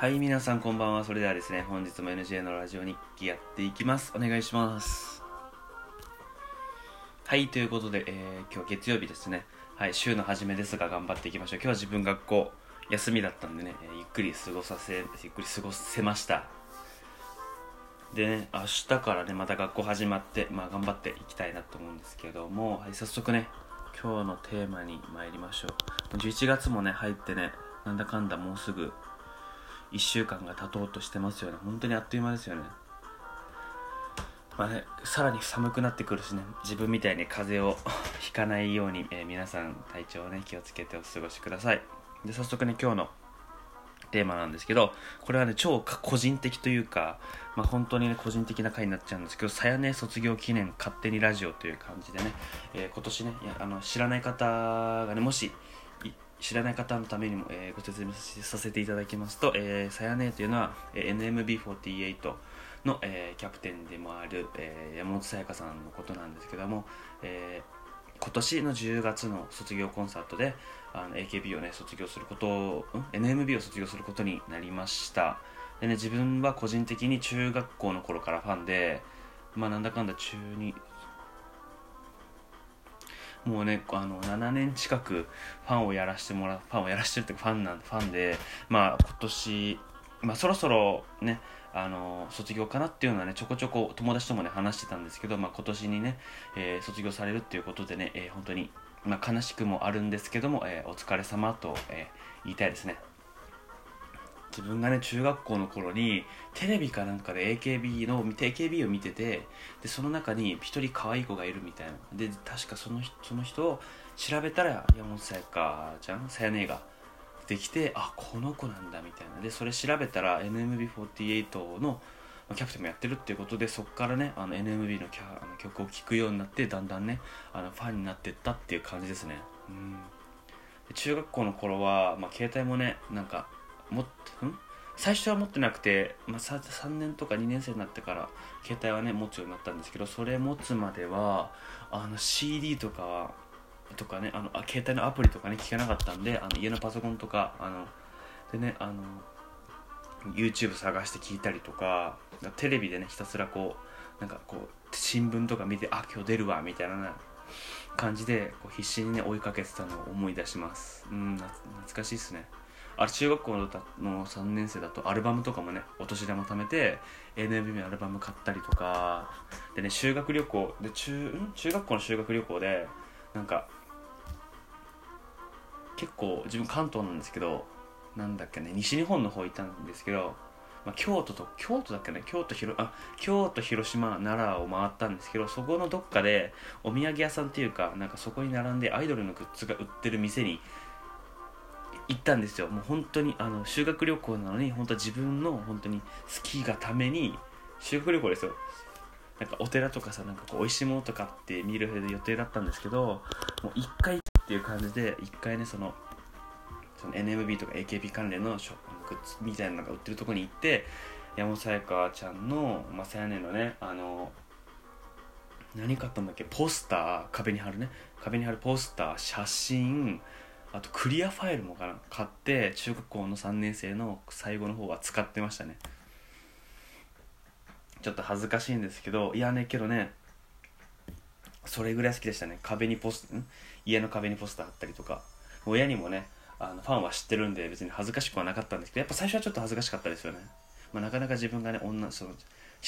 はい、皆さんこんばんは。それではですね、本日も NJ のラジオ日記やっていきます。お願いします。はい、ということで、えー今日月曜日ですね。はい、週の初めですが頑張っていきましょう。今日は自分学校休みだったんでね、えーゆっくり過ごさせ、ゆっくり過ごせました。でね、明日からね、また学校始まって、まあ頑張っていきたいなと思うんですけども、はい、早速ね、今日のテーマに参りましょう。11月もね、入ってね、なんだかんだもうすぐ1週間が経とうとしてますよね。本当にあっという間ですよね。まあねさらに寒くなってくるしね。自分みたいに風邪をひかないように、えー皆さん体調をね気をつけてお過ごしください。で早速ね今日のテーマなんですけどこれはね超個人的というか、まあ、本当にね個人的な回になっちゃうんですけど「さやね卒業記念勝手にラジオ」という感じでね、えー今年ねあの知らない方がねもし知らない方のためにも、えーご説明させていただきますと、えー、さやねというのは、えー NMB48 の、えーキャプテンでもある、えー山本さやかさんのことなんですけども、えー今年の10月の卒業コンサートであの AKB をね卒業することを、ん NMB を卒業することになりました。でね自分は個人的に中学校の頃からファンでまあなんだかんだ中にもうねあの7年近くファンをやらしてもらうファンをやらしてるっていうかファンなんファンでまあ今年まあそろそろねあの卒業かなっていうのはねちょこちょこ友達ともね話してたんですけど、まあ、今年にね、えー卒業されるっていうことでね、えー本当に、まあ、悲しくもあるんですけども、えーお疲れ様と、えー言いたいですね。自分がね中学校の頃にテレビかなんかで AKB の AKB を見ててでその中に一人可愛い子がいるみたいな。で確かそのその人を調べたら山本さやかちゃん？さやねえが。できてあこの子なんだみたいな。でそれ調べたら NMB48 のキャプテンもやってるっていうことでそこからねあの NMB のキャあの曲を聴くようになってだんだんねあのファンになってったっていう感じですね。うん。中学校の頃は、まあ、携帯もねなんかもっん？最初は持ってなくて、まあ、3年とか2年生になってから携帯はね持つようになったんですけどそれ持つまではあの CD とかとかねあのあ携帯のアプリとかね聞けなかったんであの家のパソコンとかあのでねあの YouTube 探して聞いたりとかテレビでねひたすらこうなんかこう新聞とか見てあ今日出るわみたいな感じでこう必死にね追いかけてたのを思い出します。うん懐かしいですね。あれ中学校の3年生だとアルバムとかもねお年玉貯めて NMB のアルバム買ったりとかでね修学旅行で中中学校の修学旅行でなんか結構自分関東なんですけどなんだっけね西日本の方行ったんですけど、まあ、京都と京都だっけね京都広あ京都広島奈良を回ったんですけどそこのどっかでお土産屋さんっていうかなんかそこに並んでアイドルのグッズが売ってる店に行ったんですよ。もう本当にあの修学旅行なのに本当は自分の本当に好きがために修学旅行ですよ。なんかお寺とかさなんかこう美味しいものとかって見る予定だったんですけどもう一回っていう感じで一回ねそのその NMB とか AKB 関連のショグッズみたいなのが売ってるとこに行って山本さやかちゃんのまあさやねのねあの何買ったんだっけ？ポスター壁に貼るね。壁に貼るポスター写真あとクリアファイルもかな買って中学校の3年生の最後の方は使ってましたね。ちょっと恥ずかしいんですけどいやねけどねそれぐらい好きでしたね。壁にポスん？家の壁にポスター貼ったりとか。親にもねあのファンは知ってるんで別に恥ずかしくはなかったんですけどやっぱ最初はちょっと恥ずかしかったですよね、まあ、なかなか自分がね女その思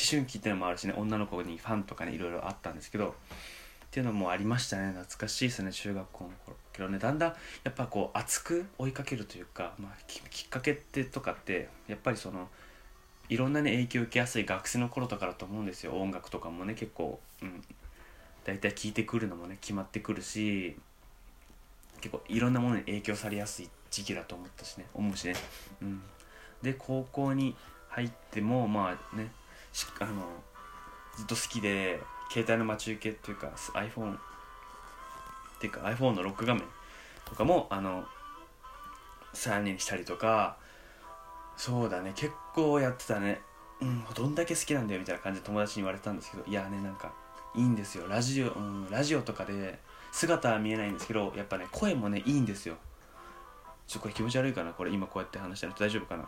春期っていうのもあるしね女の子にファンとかねいろいろあったんですけどっていうのもありましたね。懐かしいですね中学校の頃。けどねだんだんやっぱこう熱く追いかけるというか、まあ、きっかけってとかってやっぱりそのいろんなね影響を受けやすい学生の頃とかだと思うんですよ。音楽とかもね結構、うん、大体聴いてくるのもね決まってくるし結構いろんなものに影響されやすい時期だと思ったしね思うしね、うん、で高校に入ってもまあねあのずっと好きで携帯の待ち受けっていうか iPhone っていうか iPhone のロック画面とかもあの3人にしたりとかそうだね結構やってたね。うんどんだけ好きなんだよみたいな感じで友達に言われたんですけどいやねなんかいいんですよ。ラジオ、うん、ラジオとかで姿は見えないんですけどやっぱね声もねいいんですよ。ちょっとこれ気持ち悪いかなこれ今こうやって話してると大丈夫かな？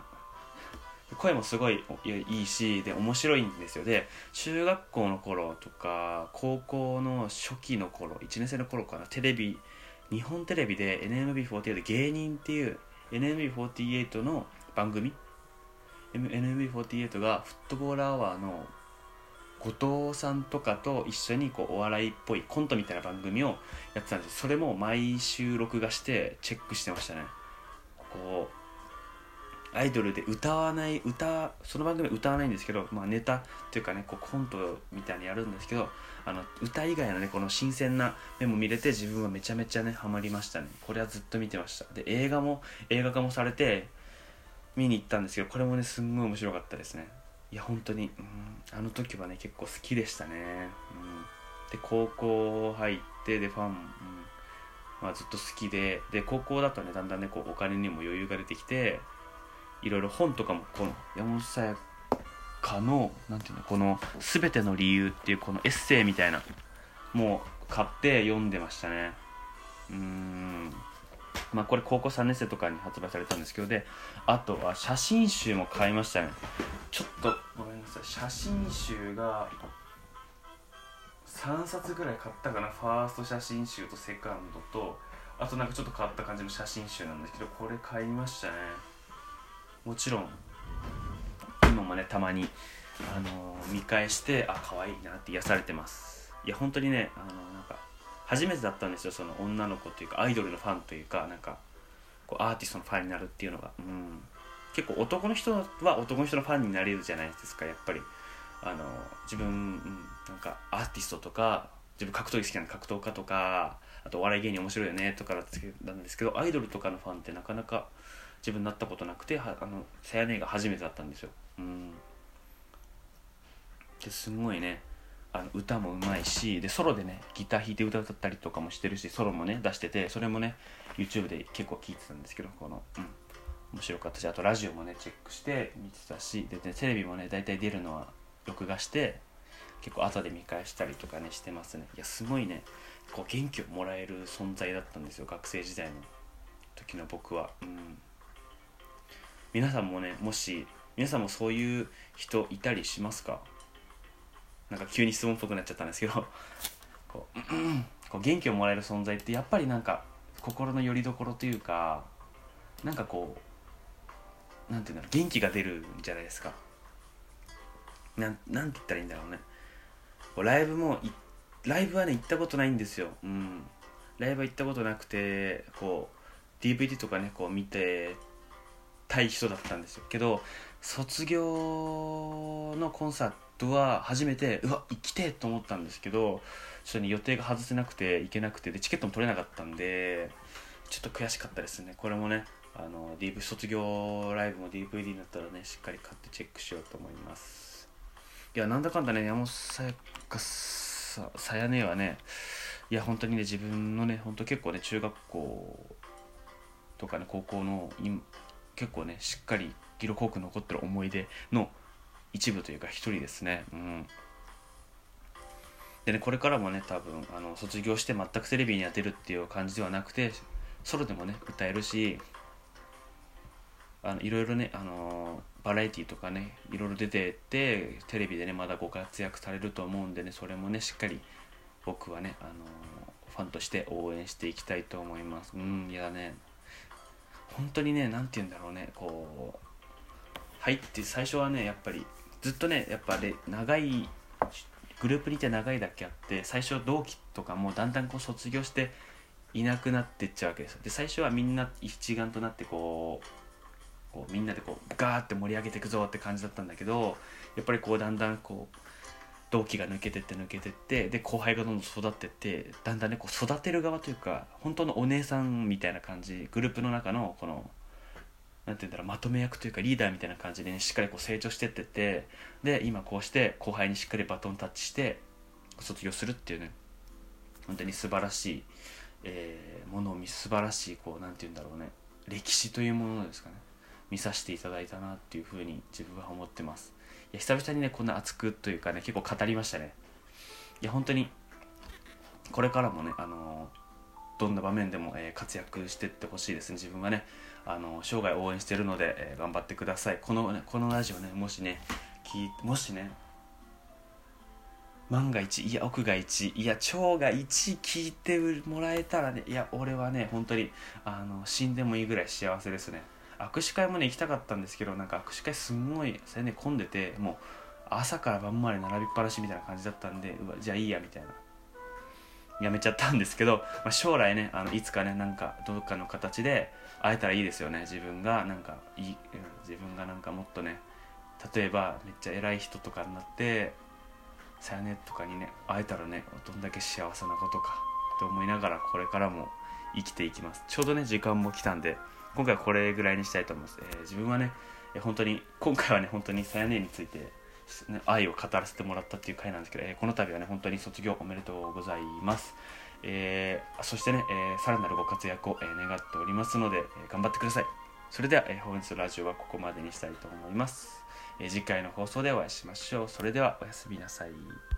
声もすごいいいしで面白いんですよ。で中学校の頃とか高校の初期の頃1年生の頃かなテレビ日本テレビで NMB48 で芸人っていう NMB48 の番組 NMB48 がフットボールアワーの後藤さんとかと一緒にこうお笑いっぽいコントみたいな番組をやってたんですそれも毎週録画してチェックしてましたね。こうアイドルで歌わない歌その番組歌わないんですけど、まあ、ネタっていうかねこうコントみたいにやるんですけどあの歌以外のねこの新鮮な目も見れて自分はめちゃめちゃねハマりましたね。これはずっと見てました。で映画も映画化もされて見に行ったんですけどこれもねすんごい面白かったですね。いや本当に、うん、あの時はね結構好きでしたね、うん、で高校入ってでファン、うんまあ、ずっと好きでで高校だとねだんだんねこうお金にも余裕が出てきていろいろ本とかもこの山本さやかのなんていうのこの「全ての理由」っていうこのエッセイみたいなもう買って読んでましたね。うん。まあこれ高校3年生とかに発売されたんですけどであとは写真集も買いましたね。ちょっとごめんなさい。写真集が3冊ぐらい買ったかな。ファースト写真集とセカンドとあとなんかちょっと変わった感じの写真集なんですけどこれ買いましたね。もちろん今もねたまに、あのー、見返してあ可愛いなって癒されてます。いや本当にねあのー、なんか初めてだったんですよその女の子というかアイドルのファンというかなんかこうアーティストのファンになるっていうのが、うん、結構男の人は男の人のファンになれるじゃないですかやっぱり。あの自分、うん、なんかアーティストとか自分格闘技好きな格闘家とかあとお笑い芸人面白いよねとかなんですけどアイドルとかのファンってなかなか自分になったことなくてあのさやねが初めてだったんですよ、うん、ですごいねあの歌もうまいしでソロでねギター弾いて歌ったりとかもしてるしソロもね出しててそれもね YouTube で結構聴いてたんですけどこの、うん、面白かったしあとラジオもねチェックして見てたしででテレビもね大体出るのは録画して結構後で見返したりとかねしてますね。いやすごいねこう元気をもらえる存在だったんですよ学生時代の時の僕は。うん。皆さんもねもし皆さんもそういう人いたりしますか？なんか急に質問っぽくなっちゃったんですけど。こうこう元気をもらえる存在ってやっぱりなんか心の拠り所というかなんかこうなんていうんだろう元気が出るんじゃないですか。なんなんて言ったらいいんだろうね。ライブもライブはね行ったことないんですよ。うん。ライブは行ったことなくてこう DVD とかねこう見てたい人だったんですよ。けど卒業のコンサートは初めてうわ行きてえと思ったんですけどちょっと、予定が外せなくて行けなくてでチケットも取れなかったんでちょっと悔しかったですね。これもねあの DV 卒業ライブも DVD になったらねしっかり買ってチェックしようと思います。いやなんだかんだね山本さやかささやねはねいや本当にね自分のね本当結構ね中学校とかね高校の結構ねしっかり色濃く残ってる思い出の一部というか一人ですね。うん。でねこれからもね多分あの卒業して全くテレビに当てるっていう感じではなくてソロでもね歌えるしあのいろいろね、あのバラエティーとかねいろいろ出てってテレビでねまだご活躍されると思うんでねそれもねしっかり僕はね、あのファンとして応援していきたいと思います。うんいやね。本当にね何て言うんだろうねこう入って最初はねやっぱりずっとねやっぱね長いグループにいて長いだけあって最初同期とかもだんだんこう卒業していなくなってっちゃうわけですで最初はみんな一丸となってこうこうみんなでこうガーって盛り上げていくぞって感じだったんだけどやっぱりこうだんだんこう同期が抜けてって抜けてってで後輩がどんどん育ってってだんだんねこう育てる側というか本当のお姉さんみたいな感じグループの中のこのなんて言うんだろうまとめ役というかリーダーみたいな感じで、ね、しっかりこう成長してってってで今こうして後輩にしっかりバトンタッチして卒業するっていうね本当に素晴らしい、えー、ものを見素晴らしいこうなんて言うんだろうね歴史というものですかね。見させていただいたなっていうふうに自分は思ってます。いや久々にねこんな熱くというかね結構語りましたね。いや本当にこれからもねあのどんな場面でも、えー、活躍してってほしいですね。自分はねあの生涯応援してるので、えー頑張ってください。この,、ね、このラジオねもしね聞いもしね万が一いや奥が一いや腸が一聞いてもらえたらねいや俺はね本当にあの死んでもいいぐらい幸せですね。握手会もね行きたかったんですけどなんか握手会すんごいそれね混んでてもう朝から晩まで並びっぱなしみたいな感じだったんでうわじゃあいいやみたいな。やめちゃったんですけど、まあ、将来ねあのいつかねなんかどっかの形で会えたらいいですよね自分が。なんかいい自分がなんかもっとね例えばめっちゃ偉い人とかになってさよねとかにね会えたらねどんだけ幸せなことかと思いながらこれからも生きていきます。ちょうどね時間も来たんで今回はこれぐらいにしたいと思います、えー自分はね本当に今回はね本当にさよねについて、愛を語らせてもらったっていう回なんですけど、えーこの度はね本当に卒業おめでとうございます。えーそしてね、えーさらなるご活躍を、え願っておりますので、えー頑張ってください。それでは、えー本日のラジオはここまでにしたいと思います、えー次回の放送でお会いしましょう。それではおやすみなさい。